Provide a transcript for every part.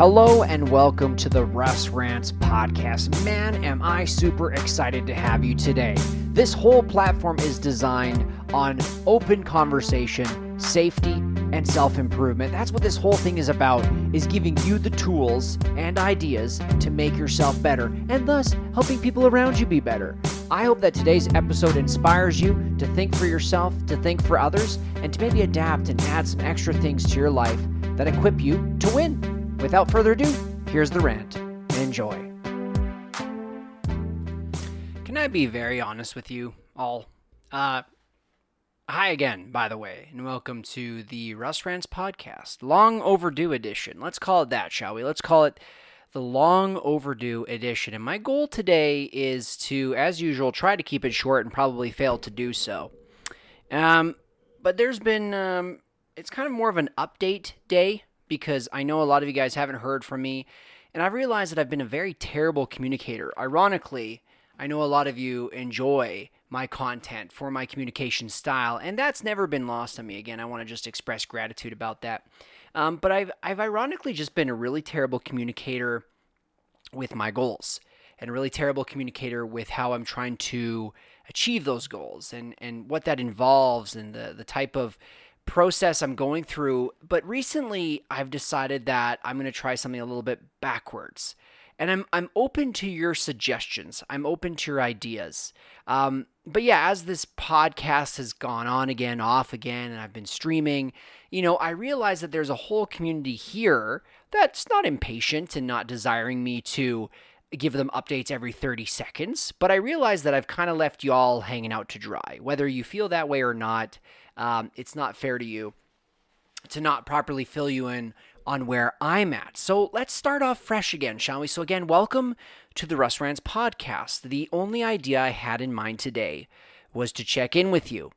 Hello and welcome to the Russ Rants podcast. Man, am I super excited to have you today. This whole platform is designed on open conversation, safety, and self-improvement. That's what this whole thing is about, is giving you the tools and ideas to make yourself better and thus helping people around you be better. I hope that today's episode inspires you to think for yourself, to think for others, and to maybe adapt and add some extra things to your life that equip you to win. Without further ado, here's the rant. Enjoy. Can I be very honest with you all? Uh, hi again, by the way, and welcome to the Russ Rants podcast, long overdue edition. Let's call it that, shall we? Let's call it the long overdue edition. And my goal today is to, as usual, try to keep it short and probably fail to do so. Um, but there's been, um, it's kind of more of an update day because I know a lot of you guys haven't heard from me, and I've realized that I've been a very terrible communicator. Ironically, I know a lot of you enjoy my content for my communication style, and that's never been lost on me. Again, I want to just express gratitude about that. Um, but I've I've ironically just been a really terrible communicator with my goals, and a really terrible communicator with how I'm trying to achieve those goals, and and what that involves, and the the type of process I'm going through. But recently, I've decided that I'm going to try something a little bit backwards. And I'm, I'm open to your suggestions. I'm open to your ideas. Um, but yeah, as this podcast has gone on again, off again, and I've been streaming, you know, I realize that there's a whole community here that's not impatient and not desiring me to give them updates every 30 seconds. But I realize that I've kind of left y'all hanging out to dry. Whether you feel that way or not, um, it's not fair to you to not properly fill you in on where I'm at. So let's start off fresh again, shall we? So, again, welcome to the Russ Rants podcast. The only idea I had in mind today was to check in with you.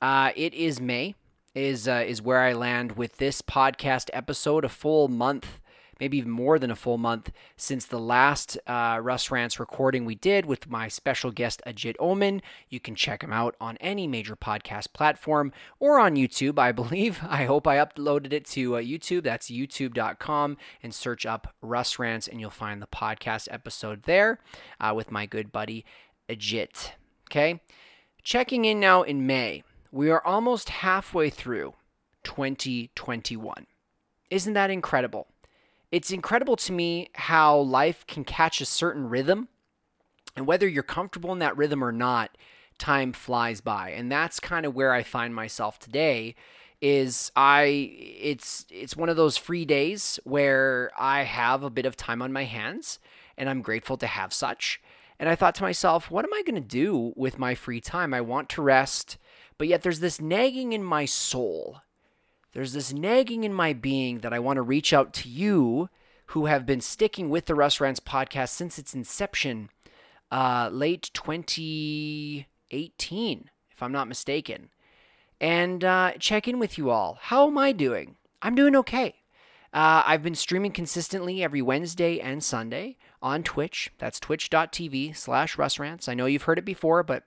Uh, it is May, is uh, is where I land with this podcast episode, a full month maybe even more than a full month since the last uh, Russ Rants recording we did with my special guest Ajit Oman. You can check him out on any major podcast platform or on YouTube, I believe. I hope I uploaded it to uh, YouTube. That's youtube.com and search up Russ Rants and you'll find the podcast episode there uh, with my good buddy Ajit. Okay. Checking in now in May. We are almost halfway through 2021. Isn't that incredible? It's incredible to me how life can catch a certain rhythm. And whether you're comfortable in that rhythm or not, time flies by. And that's kind of where I find myself today is I it's it's one of those free days where I have a bit of time on my hands and I'm grateful to have such. And I thought to myself, what am I going to do with my free time? I want to rest, but yet there's this nagging in my soul there's this nagging in my being that I want to reach out to you who have been sticking with the Russ Rants podcast since its inception, uh, late 2018, if I'm not mistaken, and uh, check in with you all. How am I doing? I'm doing okay. Uh, I've been streaming consistently every Wednesday and Sunday on Twitch. That's twitch.tv slash russrants. I know you've heard it before, but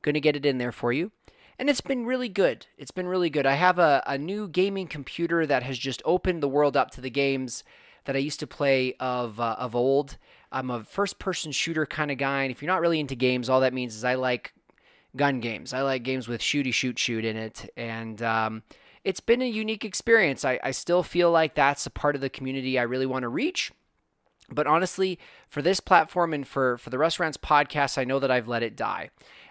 going to get it in there for you and it's been really good. It's been really good. I have a, a new gaming computer that has just opened the world up to the games that I used to play of uh, of old. I'm a first person shooter kind of guy, and if you're not really into games, all that means is I like gun games. I like games with shooty shoot shoot in it, and um, it's been a unique experience. I, I still feel like that's a part of the community I really want to reach. But honestly, for this platform and for for the Russ Rants podcast, I know that I've let it die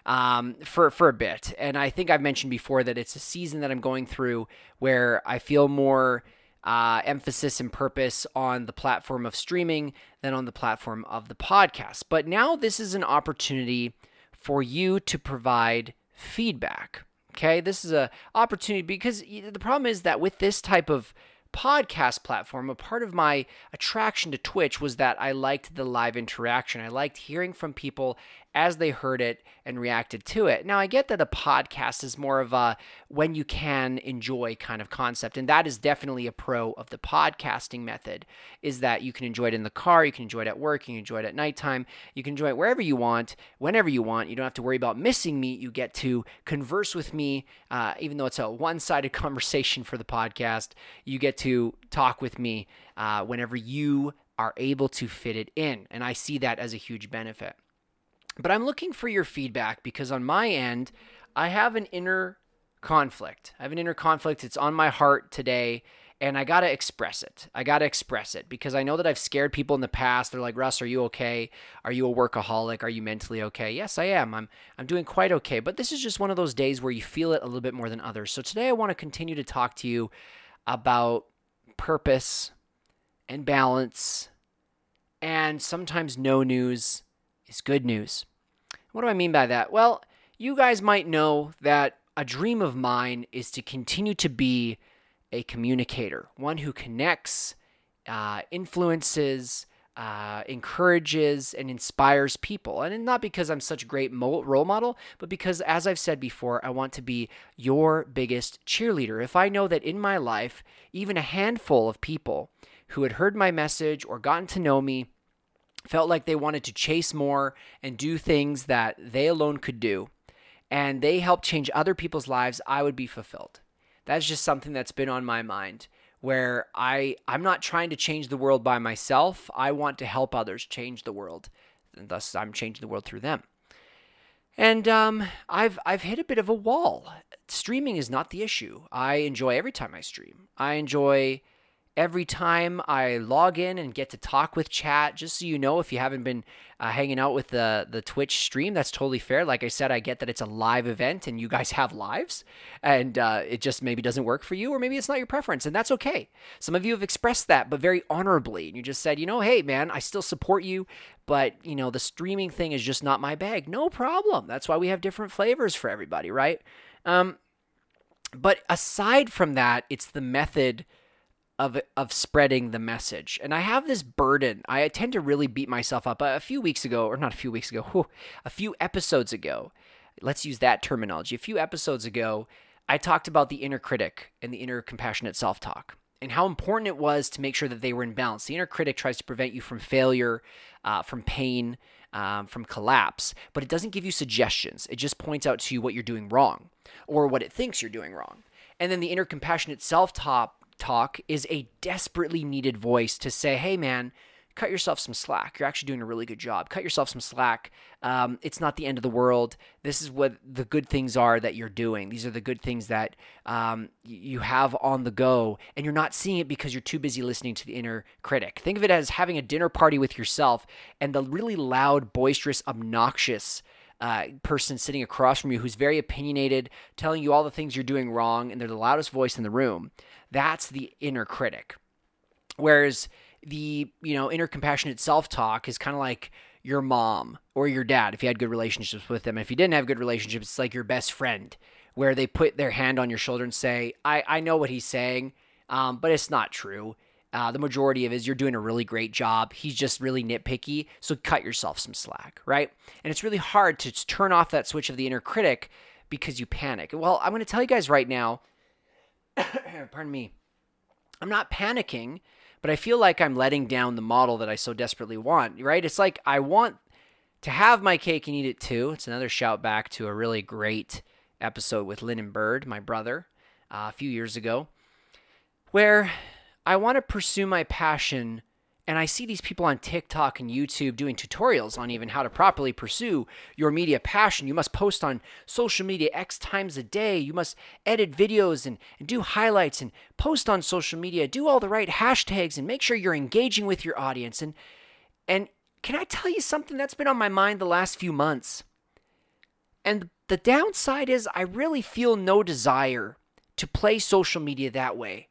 um, for for a bit. And I think I've mentioned before that it's a season that I'm going through where I feel more uh, emphasis and purpose on the platform of streaming than on the platform of the podcast. But now this is an opportunity for you to provide feedback. Okay, this is a opportunity because the problem is that with this type of podcast platform, a part of my attraction to Twitch was that I liked the live interaction. I liked hearing from people as they heard it and reacted to it. Now, I get that a podcast is more of a when you can enjoy kind of concept, and that is definitely a pro of the podcasting method. Is that you can enjoy it in the car, you can enjoy it at work, you can enjoy it at nighttime, you can enjoy it wherever you want, whenever you want. You don't have to worry about missing me. You get to converse with me, uh, even though it's a one-sided conversation for the podcast. You get to talk with me uh, whenever you are able to fit it in. And I see that as a huge benefit. But I'm looking for your feedback because on my end, I have an inner conflict. I have an inner conflict. It's on my heart today. And I got to express it. I got to express it because I know that I've scared people in the past. They're like, Russ, are you okay? Are you a workaholic? Are you mentally okay? Yes, I am. I'm, I'm doing quite okay. But this is just one of those days where you feel it a little bit more than others. So today I want to continue to talk to you about purpose and balance and sometimes no news is good news. What do I mean by that? Well, you guys might know that a dream of mine is to continue to be a communicator, one who connects, uh, influences, uh, encourages, and inspires people. And not because I'm such a great mo- role model, but because, as I've said before, I want to be your biggest cheerleader. If I know that in my life, even a handful of people who had heard my message or gotten to know me felt like they wanted to chase more and do things that they alone could do, and they helped change other people's lives, I would be fulfilled. That's just something that's been on my mind where I I'm not trying to change the world by myself. I want to help others change the world. And thus I'm changing the world through them. And um, I've I've hit a bit of a wall. Streaming is not the issue. I enjoy every time I stream. I enjoy every time I log in and get to talk with chat. Just so you know, if you haven't been uh, hanging out with the the Twitch stream, that's totally fair. Like I said, I get that it's a live event and you guys have lives, and uh, it just maybe doesn't work for you, or maybe it's not your preference, and that's okay. Some of you have expressed that, but very honorably, and you just said, you know, hey man, I still support you, but you know, the streaming thing is just not my bag. No problem. That's why we have different flavors for everybody, right? Um, but aside from that, it's the method of of spreading the message. And I have this burden. I tend to really beat myself up. A few weeks ago, or not a few weeks ago, whew, a few episodes ago. Let's use that terminology. A few episodes ago, I talked about the inner critic and the inner compassionate self-talk and how important it was to make sure that they were in balance. The inner critic tries to prevent you from failure, uh, from pain, um, from collapse, but it doesn't give you suggestions. It just points out to you what you're doing wrong or what it thinks you're doing wrong. And then the inner compassionate self talk talk is a desperately needed voice to say, hey, man, cut yourself some slack. You're actually doing a really good job. Cut yourself some slack. Um, it's not the end of the world. This is what the good things are that you're doing. These are the good things that um, you have on the go, and you're not seeing it because you're too busy listening to the inner critic. Think of it as having a dinner party with yourself, and the really loud, boisterous, obnoxious uh, person sitting across from you who's very opinionated, telling you all the things you're doing wrong, and they're the loudest voice in the room. That's the inner critic. Whereas the you know inner compassionate self-talk is kind of like your mom or your dad if you had good relationships with them. If you didn't have good relationships, it's like your best friend where they put their hand on your shoulder and say, "I I know what he's saying, um, but it's not true." Uh, the majority of it is you're doing a really great job. He's just really nitpicky. So cut yourself some slack, right? And it's really hard to turn off that switch of the inner critic because you panic. Well, I'm going to tell you guys right now, pardon me, I'm not panicking, but I feel like I'm letting down the model that I so desperately want, right? It's like I want to have my cake and eat it too. It's another shout back to a really great episode with Lynn Bird, my brother, uh, a few years ago, where I want to pursue my passion. And I see these people on TikTok and YouTube doing tutorials on even how to properly pursue your media passion. You must post on social media X times a day. You must edit videos and, and do highlights and post on social media. Do all the right hashtags and make sure you're engaging with your audience. And and can I tell you something that's been on my mind the last few months? And the downside is I really feel no desire to play social media that way.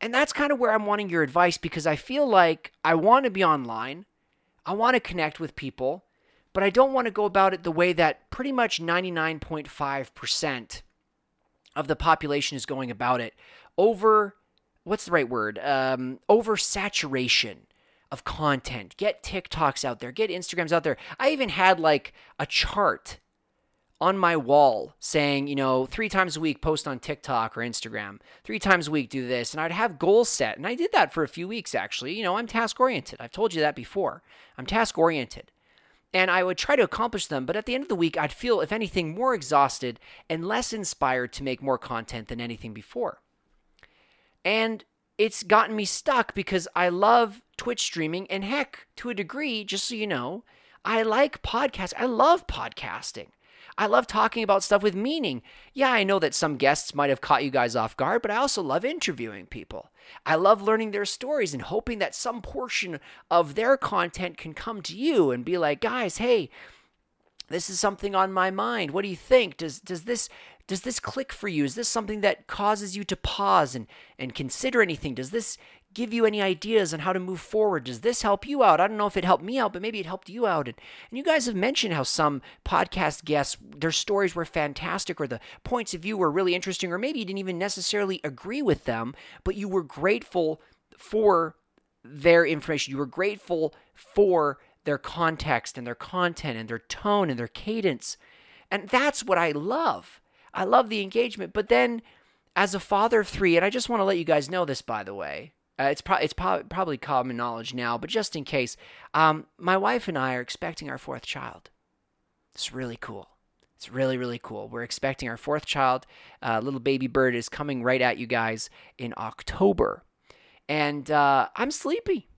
And that's kind of where I'm wanting your advice because I feel like I want to be online. I want to connect with people, but I don't want to go about it the way that pretty much 99.5% of the population is going about it over what's the right word? Um, over saturation of content. Get TikToks out there, get Instagrams out there. I even had like a chart on my wall saying, you know, three times a week post on TikTok or Instagram, three times a week do this. And I'd have goals set. And I did that for a few weeks actually. You know, I'm task oriented. I've told you that before. I'm task oriented. And I would try to accomplish them, but at the end of the week, I'd feel, if anything, more exhausted and less inspired to make more content than anything before. And it's gotten me stuck because I love Twitch streaming. And heck, to a degree, just so you know, I like podcasts. I love podcasting. I love talking about stuff with meaning. Yeah, I know that some guests might have caught you guys off guard, but I also love interviewing people. I love learning their stories and hoping that some portion of their content can come to you and be like, guys, hey, this is something on my mind. What do you think? Does does this does this click for you? Is this something that causes you to pause and and consider anything? Does this give you any ideas on how to move forward? Does this help you out? I don't know if it helped me out, but maybe it helped you out. And, and you guys have mentioned how some podcast guests, their stories were fantastic, or the points of view were really interesting, or maybe you didn't even necessarily agree with them, but you were grateful for their information. You were grateful for their context and their content and their tone and their cadence. And that's what I love. I love the engagement. But then, as a father of three, and I just want to let you guys know this, by the way, uh, it's, pro- it's pro- probably common knowledge now, but just in case, um, my wife and I are expecting our fourth child. It's really cool. It's really, really cool. We're expecting our fourth child. Uh, little baby bird is coming right at you guys in October. And uh, I'm sleepy.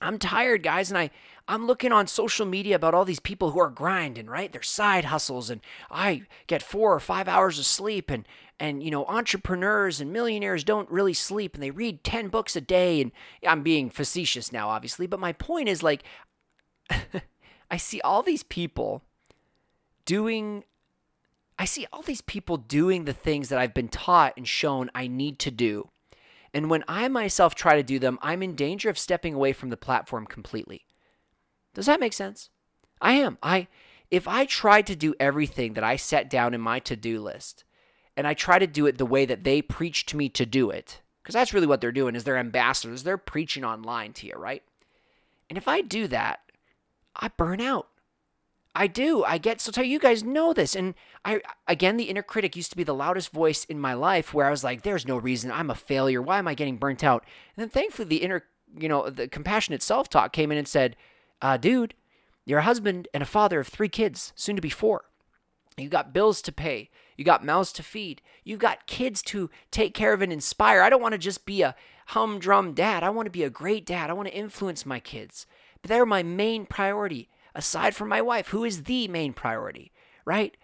I'm tired, guys, and I I'm looking on social media about all these people who are grinding, right? Their side hustles and I get 4 or 5 hours of sleep and and you know, entrepreneurs and millionaires don't really sleep and they read 10 books a day and I'm being facetious now obviously, but my point is like I see all these people doing I see all these people doing the things that I've been taught and shown I need to do and when I myself try to do them, I'm in danger of stepping away from the platform completely. Does that make sense? I am. I if I try to do everything that I set down in my to-do list and I try to do it the way that they preach to me to do it, because that's really what they're doing is they're ambassadors, they're preaching online to you, right? And if I do that, I burn out. I do. I get so tell you guys know this. And I again the inner critic used to be the loudest voice in my life where I was like, there's no reason I'm a failure. Why am I getting burnt out? And then thankfully the inner you know, the compassionate self talk came in and said, uh, dude, you're a husband and a father of three kids, soon to be four. You got bills to pay. You got mouths to feed. You've got kids to take care of and inspire. I don't want to just be a humdrum dad. I want to be a great dad. I want to influence my kids. But they're my main priority aside from my wife, who is the main priority, right?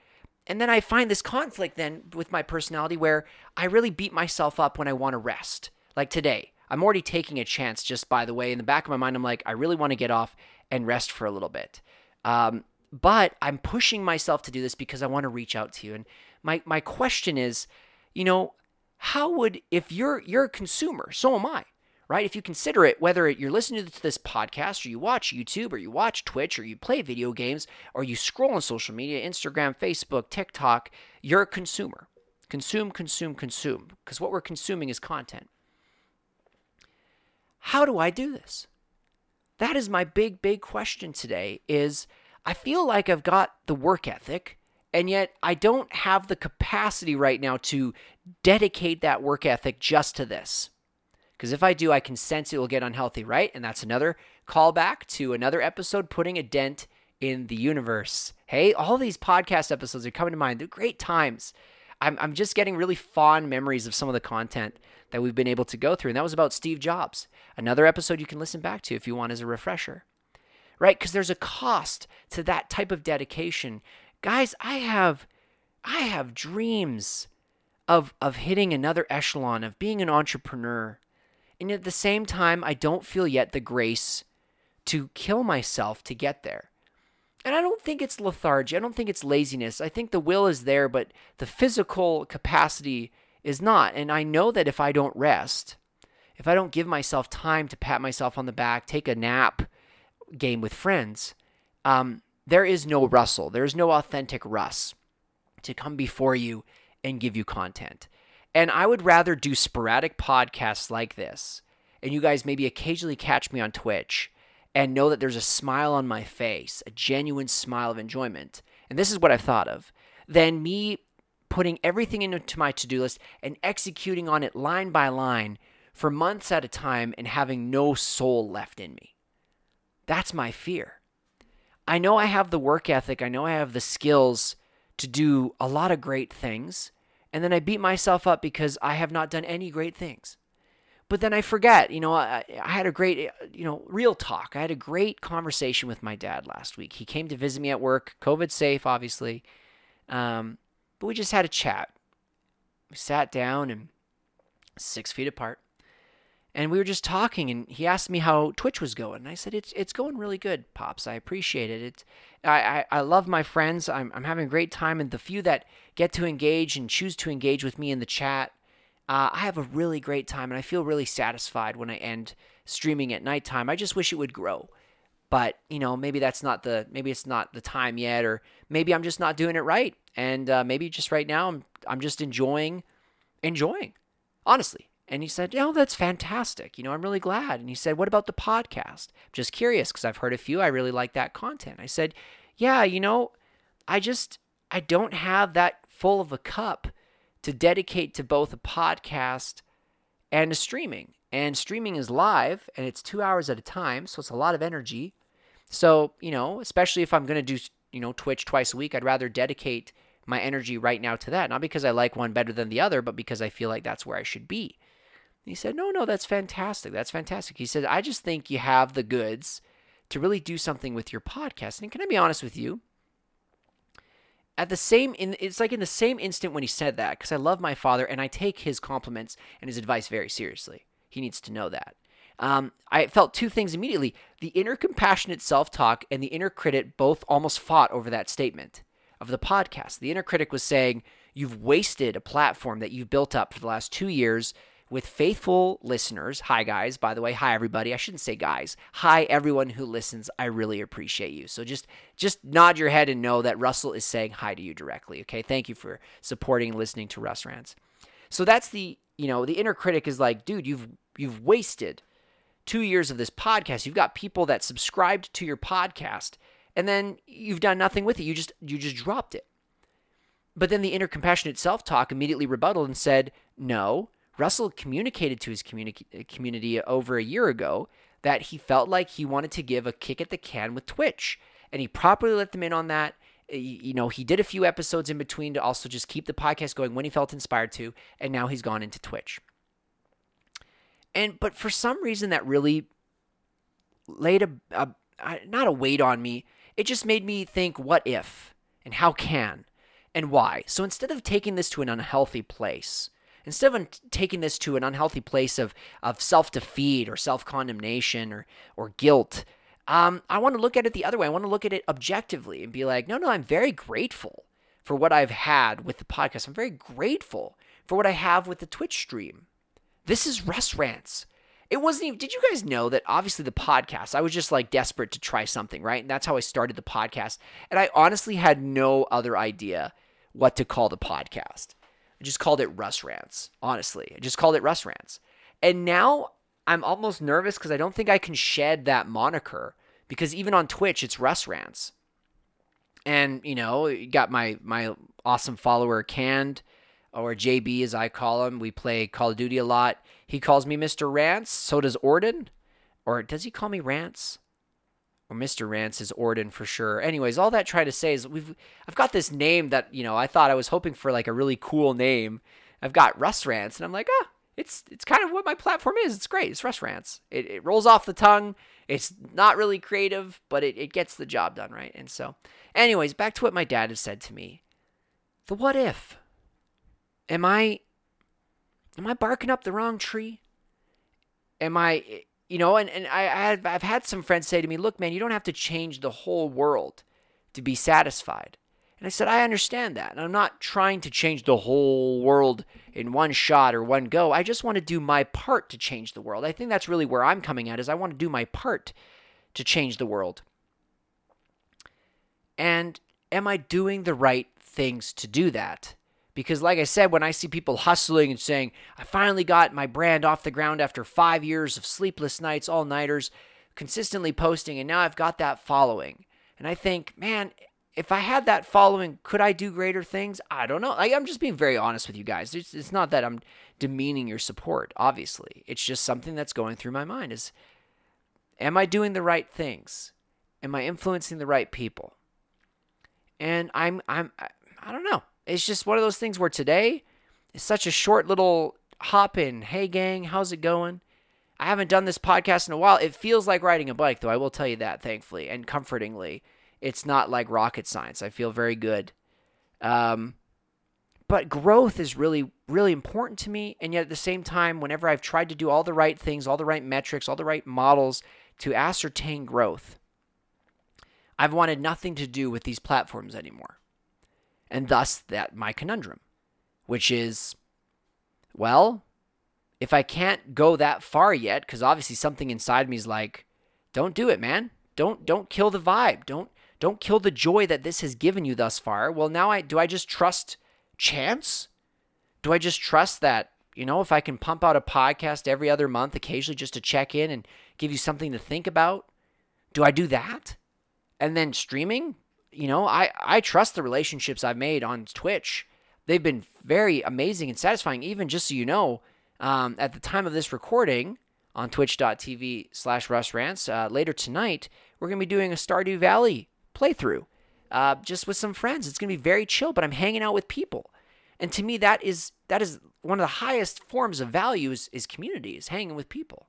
And then I find this conflict then with my personality where I really beat myself up when I want to rest. Like today, I'm already taking a chance, just by the way. In the back of my mind, I'm like, I really want to get off and rest for a little bit. Um, but I'm pushing myself to do this because I want to reach out to you. And my, my question is, you know, how would if you're you're a consumer, so am I right? If you consider it, whether you're listening to this podcast or you watch YouTube or you watch Twitch or you play video games or you scroll on social media, Instagram, Facebook, TikTok, you're a consumer. Consume, consume, consume, because what we're consuming is content. How do I do this? That is my big, big question today is I feel like I've got the work ethic, and yet I don't have the capacity right now to dedicate that work ethic just to this. Because if I do, I can sense it will get unhealthy, right? And that's another callback to another episode putting a dent in the universe. Hey, all these podcast episodes are coming to mind. They're great times. I'm, I'm just getting really fond memories of some of the content that we've been able to go through. And that was about Steve Jobs. Another episode you can listen back to if you want as a refresher, right? Because there's a cost to that type of dedication. Guys, I have. I have dreams of of hitting another echelon of being an entrepreneur and at the same time, I don't feel yet the grace to kill myself to get there. And I don't think it's lethargy. I don't think it's laziness. I think the will is there, but the physical capacity is not. And I know that if I don't rest, if I don't give myself time to pat myself on the back, take a nap, game with friends, um, there is no Russell. There is no authentic Russ to come before you and give you content. And I would rather do sporadic podcasts like this and you guys maybe occasionally catch me on Twitch and know that there's a smile on my face, a genuine smile of enjoyment, and this is what I've thought of, Than me putting everything into my to do list and executing on it line by line for months at a time and having no soul left in me. That's my fear. I know I have the work ethic, I know I have the skills to do a lot of great things, and then I beat myself up because I have not done any great things. But then I forget, you know, I, I had a great, you know, real talk. I had a great conversation with my dad last week. He came to visit me at work, COVID safe, obviously. Um, but we just had a chat. We sat down and six feet apart and we were just talking and he asked me how twitch was going and i said it's it's going really good pops. I appreciate it. It's i i, I love my friends. I'm, I'm having a great time and the few that get to engage and choose to engage with me in the chat uh, i have a really great time and i feel really satisfied when i end streaming at nighttime. I just wish it would grow but you know maybe that's not the maybe it's not the time yet or maybe i'm just not doing it right and uh, maybe just right now i'm i'm just enjoying enjoying honestly and he said, "Oh, that's fantastic. You know, I'm really glad." And he said, "What about the podcast?" just curious because I've heard a few. I really like that content. I said, "Yeah, you know, I just I don't have that full of a cup to dedicate to both a podcast and a streaming. And streaming is live and it's 2 hours at a time, so it's a lot of energy. So, you know, especially if I'm going to do, you know, Twitch twice a week, I'd rather dedicate my energy right now to that, not because I like one better than the other, but because I feel like that's where I should be." He said, No, no, that's fantastic. That's fantastic. He said, I just think you have the goods to really do something with your podcast. And can I be honest with you? At the same, in, it's like in the same instant when he said that, because I love my father and I take his compliments and his advice very seriously. He needs to know that. Um, I felt two things immediately. The inner compassionate self talk and the inner critic both almost fought over that statement of the podcast. The inner critic was saying, You've wasted a platform that you've built up for the last two years with faithful listeners. Hi, guys. By the way, hi, everybody. I shouldn't say guys. Hi, everyone who listens. I really appreciate you. So just just nod your head and know that Russell is saying hi to you directly. Okay. Thank you for supporting and listening to Russ Rants. So that's the you know the inner critic is like, dude, you've you've wasted two years of this podcast. You've got people that subscribed to your podcast, and then you've done nothing with it. You just you just dropped it. But then the inner compassionate self talk immediately rebutted and said, no Russell communicated to his communi- uh, community over a year ago that he felt like he wanted to give a kick at the can with Twitch, and he properly let them in on that. You know, he did a few episodes in between to also just keep the podcast going when he felt inspired to, and now he's gone into Twitch. And but for some reason that really laid a, a not a weight on me. It just made me think, what if and how can and why? So instead of taking this to an unhealthy place, instead of taking this to an unhealthy place of, of self defeat or self condemnation or, or guilt, um, I want to look at it the other way. I want to look at it objectively and be like, no, no, I'm very grateful for what I've had with the podcast. I'm very grateful for what I have with the Twitch stream. This is Russ Rants. It wasn't even, did you guys know that obviously the podcast, I was just like desperate to try something, right? And that's how I started the podcast. And I honestly had no other idea what to call the podcast. I just called it Russ Rants, honestly. I just called it Russ Rants. And now I'm almost nervous because I don't think I can shed that moniker because even on Twitch, it's Russ Rants. And, you know, you got my, my awesome follower, Canned, or JB as I call him. We play Call of Duty a lot. He calls me Mr. Rants. So does Orden. Or does he call me Rants? Or Mr. Rants is Orden for sure. Anyways, all that trying to say is we've I've got this name that you know I thought I was hoping for like a really cool name. I've got Russ Rants, and I'm like, ah, it's it's kind of what my platform is. It's great. It's Russ Rants. It, it rolls off the tongue. It's not really creative, but it, it gets the job done right. And so, anyways, back to what my dad has said to me. The what if? Am I am I barking up the wrong tree? Am I you know, and, and I, have, I've had some friends say to me, look, man, you don't have to change the whole world to be satisfied. And I said, I understand that. And I'm not trying to change the whole world in one shot or one go. I just want to do my part to change the world. I think that's really where I'm coming at is I want to do my part to change the world. And am I doing the right things to do that? Because, like I said, when I see people hustling and saying, I finally got my brand off the ground after five years of sleepless nights, all nighters, consistently posting, and now I've got that following. And I think, man, if I had that following, could I do greater things? I don't know. I'm just being very honest with you guys. It's, it's not that I'm demeaning your support, obviously. It's just something that's going through my mind is, am I doing the right things? Am I influencing the right people? And I'm, I'm, I don't know. It's just one of those things where today is such a short little hop in. Hey, gang, how's it going? I haven't done this podcast in a while. It feels like riding a bike, though. I will tell you that, thankfully and comfortingly. It's not like rocket science. I feel very good. Um, but growth is really, really important to me. And yet at the same time, whenever I've tried to do all the right things, all the right metrics, all the right models to ascertain growth, I've wanted nothing to do with these platforms anymore and thus that my conundrum, which is, well, if I can't go that far yet, because obviously something inside me is like, don't do it, man. Don't don't kill the vibe. Don't don't kill the joy that this has given you thus far. Well, now I do I just trust chance? Do I just trust that, you know, if I can pump out a podcast every other month occasionally just to check in and give you something to think about? Do I do that? And then streaming? You know, I, I trust the relationships I've made on Twitch. They've been very amazing and satisfying. Even just so you know, um, at the time of this recording on twitch.tv slash Russ Rants, uh, later tonight, we're going to be doing a Stardew Valley playthrough uh, just with some friends. It's going to be very chill, but I'm hanging out with people. And to me, that is that is one of the highest forms of value is, is community, is hanging with people.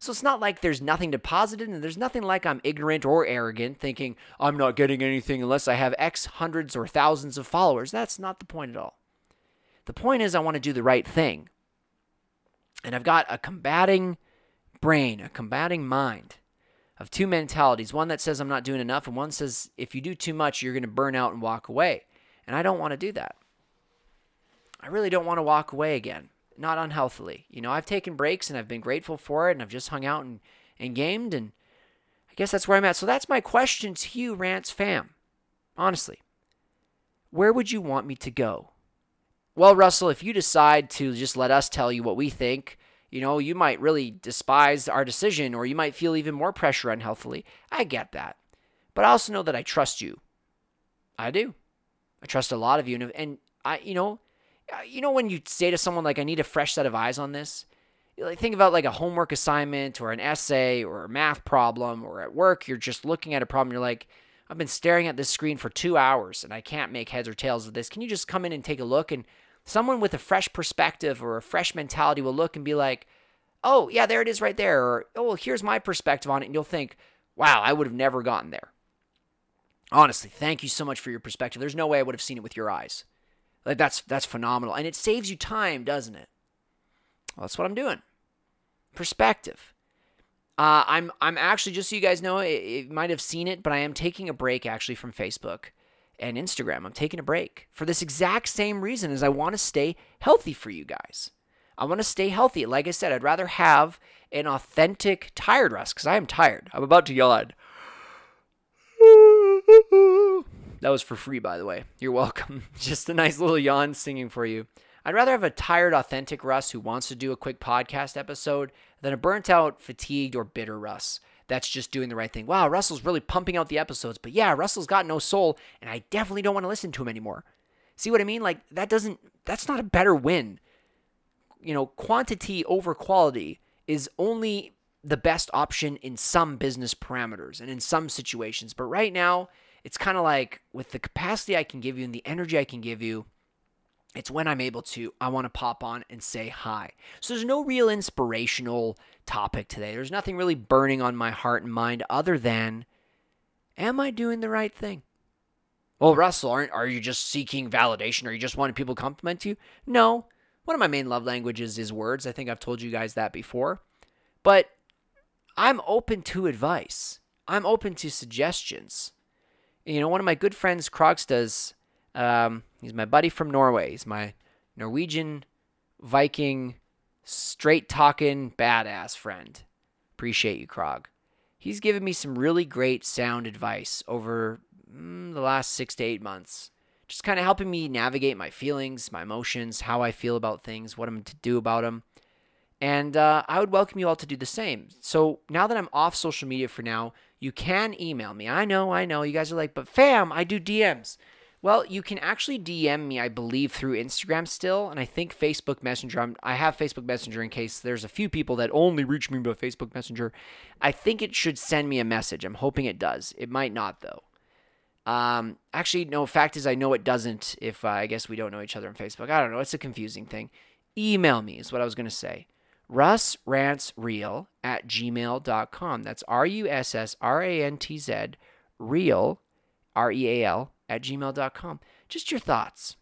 So it's not like there's nothing deposited, and there's nothing like I'm ignorant or arrogant, thinking I'm not getting anything unless I have X hundreds or thousands of followers. That's not the point at all. The point is, I want to do the right thing. And I've got a combating brain, a combating mind of two mentalities one that says I'm not doing enough, and one says if you do too much, you're going to burn out and walk away. And I don't want to do that. I really don't want to walk away again not unhealthily. You know, I've taken breaks and I've been grateful for it and I've just hung out and, and gamed and I guess that's where I'm at. So that's my question to you, Rants fam. Honestly, where would you want me to go? Well, Russell, if you decide to just let us tell you what we think, you know, you might really despise our decision or you might feel even more pressure unhealthily. I get that. But I also know that I trust you. I do. I trust a lot of you. And, and I, you know, Uh, you know when you say to someone like I need a fresh set of eyes on this? Like think about like a homework assignment or an essay or a math problem or at work you're just looking at a problem you're like I've been staring at this screen for 2 hours and I can't make heads or tails of this. Can you just come in and take a look and someone with a fresh perspective or a fresh mentality will look and be like, "Oh, yeah, there it is right there." Or, "Oh, well, here's my perspective on it." And you'll think, "Wow, I would have never gotten there." Honestly, thank you so much for your perspective. There's no way I would have seen it with your eyes. Like that's that's phenomenal, and it saves you time, doesn't it? Well, that's what I'm doing. Perspective. Uh, I'm I'm actually just so you guys know, you might have seen it, but I am taking a break actually from Facebook and Instagram. I'm taking a break for this exact same reason, as I want to stay healthy for you guys. I want to stay healthy. Like I said, I'd rather have an authentic tired rest because I am tired. I'm about to yawn. That was for free, by the way. You're welcome. Just a nice little yawn singing for you. I'd rather have a tired, authentic Russ who wants to do a quick podcast episode than a burnt out, fatigued, or bitter Russ that's just doing the right thing. Wow, Russell's really pumping out the episodes, but yeah, Russell's got no soul, and I definitely don't want to listen to him anymore. See what I mean? Like, that doesn't, that's not a better win. You know, quantity over quality is only the best option in some business parameters and in some situations. But right now, it's kind of like with the capacity I can give you and the energy I can give you, it's when I'm able to, I want to pop on and say hi. So there's no real inspirational topic today. There's nothing really burning on my heart and mind other than, am I doing the right thing? Well, Russell, aren't are you just seeking validation? Are you just wanting people to compliment you? No. One of my main love languages is words. I think I've told you guys that before. But I'm open to advice. I'm open to suggestions you know, one of my good friends, Krogstads, um, he's my buddy from Norway. He's my Norwegian Viking, straight talking, badass friend. Appreciate you, Krog. He's given me some really great sound advice over mm, the last six to eight months just kind of helping me navigate my feelings, my emotions, how I feel about things, what I'm to do about them. And uh, I would welcome you all to do the same. So now that I'm off social media for now, you can email me. I know, I know. You guys are like, but fam, I do DMs. Well, you can actually DM me, I believe, through Instagram still, and I think Facebook Messenger. I'm, i have Facebook Messenger in case there's a few people that only reach me by Facebook Messenger. I think it should send me a message. I'm hoping it does. It might not though. Um, actually, no. Fact is, I know it doesn't. If uh, I guess we don't know each other on Facebook, I don't know. It's a confusing thing. Email me is what I was gonna say. Russ Rants Real at gmail.com. That's R U S S R A N T Z real R E A L at gmail.com. Just your thoughts.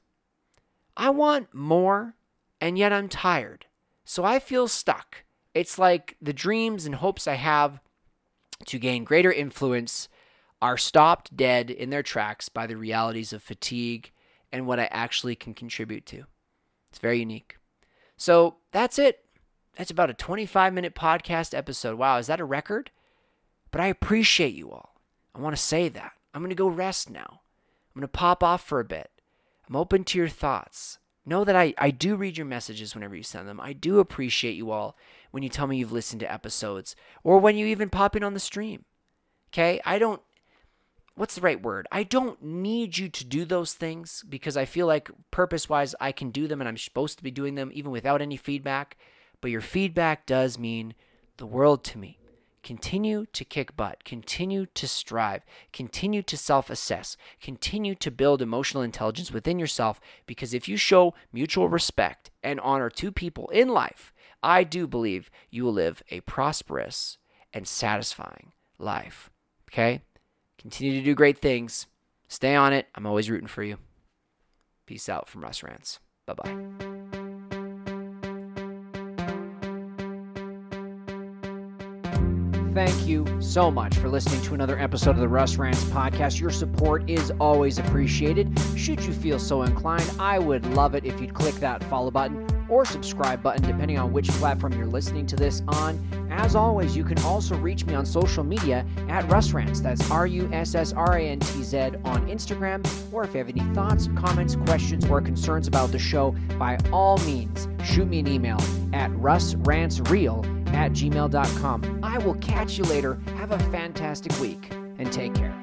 I want more, and yet I'm tired. So I feel stuck. It's like the dreams and hopes I have to gain greater influence are stopped dead in their tracks by the realities of fatigue and what I actually can contribute to. It's very unique. So that's it. That's about a 25 minute podcast episode. Wow, is that a record? But I appreciate you all. I want to say that. I'm going to go rest now. I'm going to pop off for a bit. I'm open to your thoughts. Know that I, I do read your messages whenever you send them. I do appreciate you all when you tell me you've listened to episodes or when you even pop in on the stream. Okay? I don't what's the right word? I don't need you to do those things because I feel like purpose wise I can do them and I'm supposed to be doing them even without any feedback. But your feedback does mean the world to me. Continue to kick butt, continue to strive, continue to self assess, continue to build emotional intelligence within yourself because if you show mutual respect and honor to people in life, I do believe you will live a prosperous and satisfying life. Okay? Continue to do great things. Stay on it. I'm always rooting for you. Peace out from Russ Rants. Bye bye. Thank you so much for listening to another episode of the Russ Rants podcast. Your support is always appreciated. Should you feel so inclined, I would love it if you'd click that follow button or subscribe button, depending on which platform you're listening to this on. As always, you can also reach me on social media at Russ Rants. That's R U S S R A N T Z on Instagram. Or if you have any thoughts, comments, questions, or concerns about the show, by all means, shoot me an email at russrantsreal at gmail.com. I will catch you later. Have a fantastic week and take care.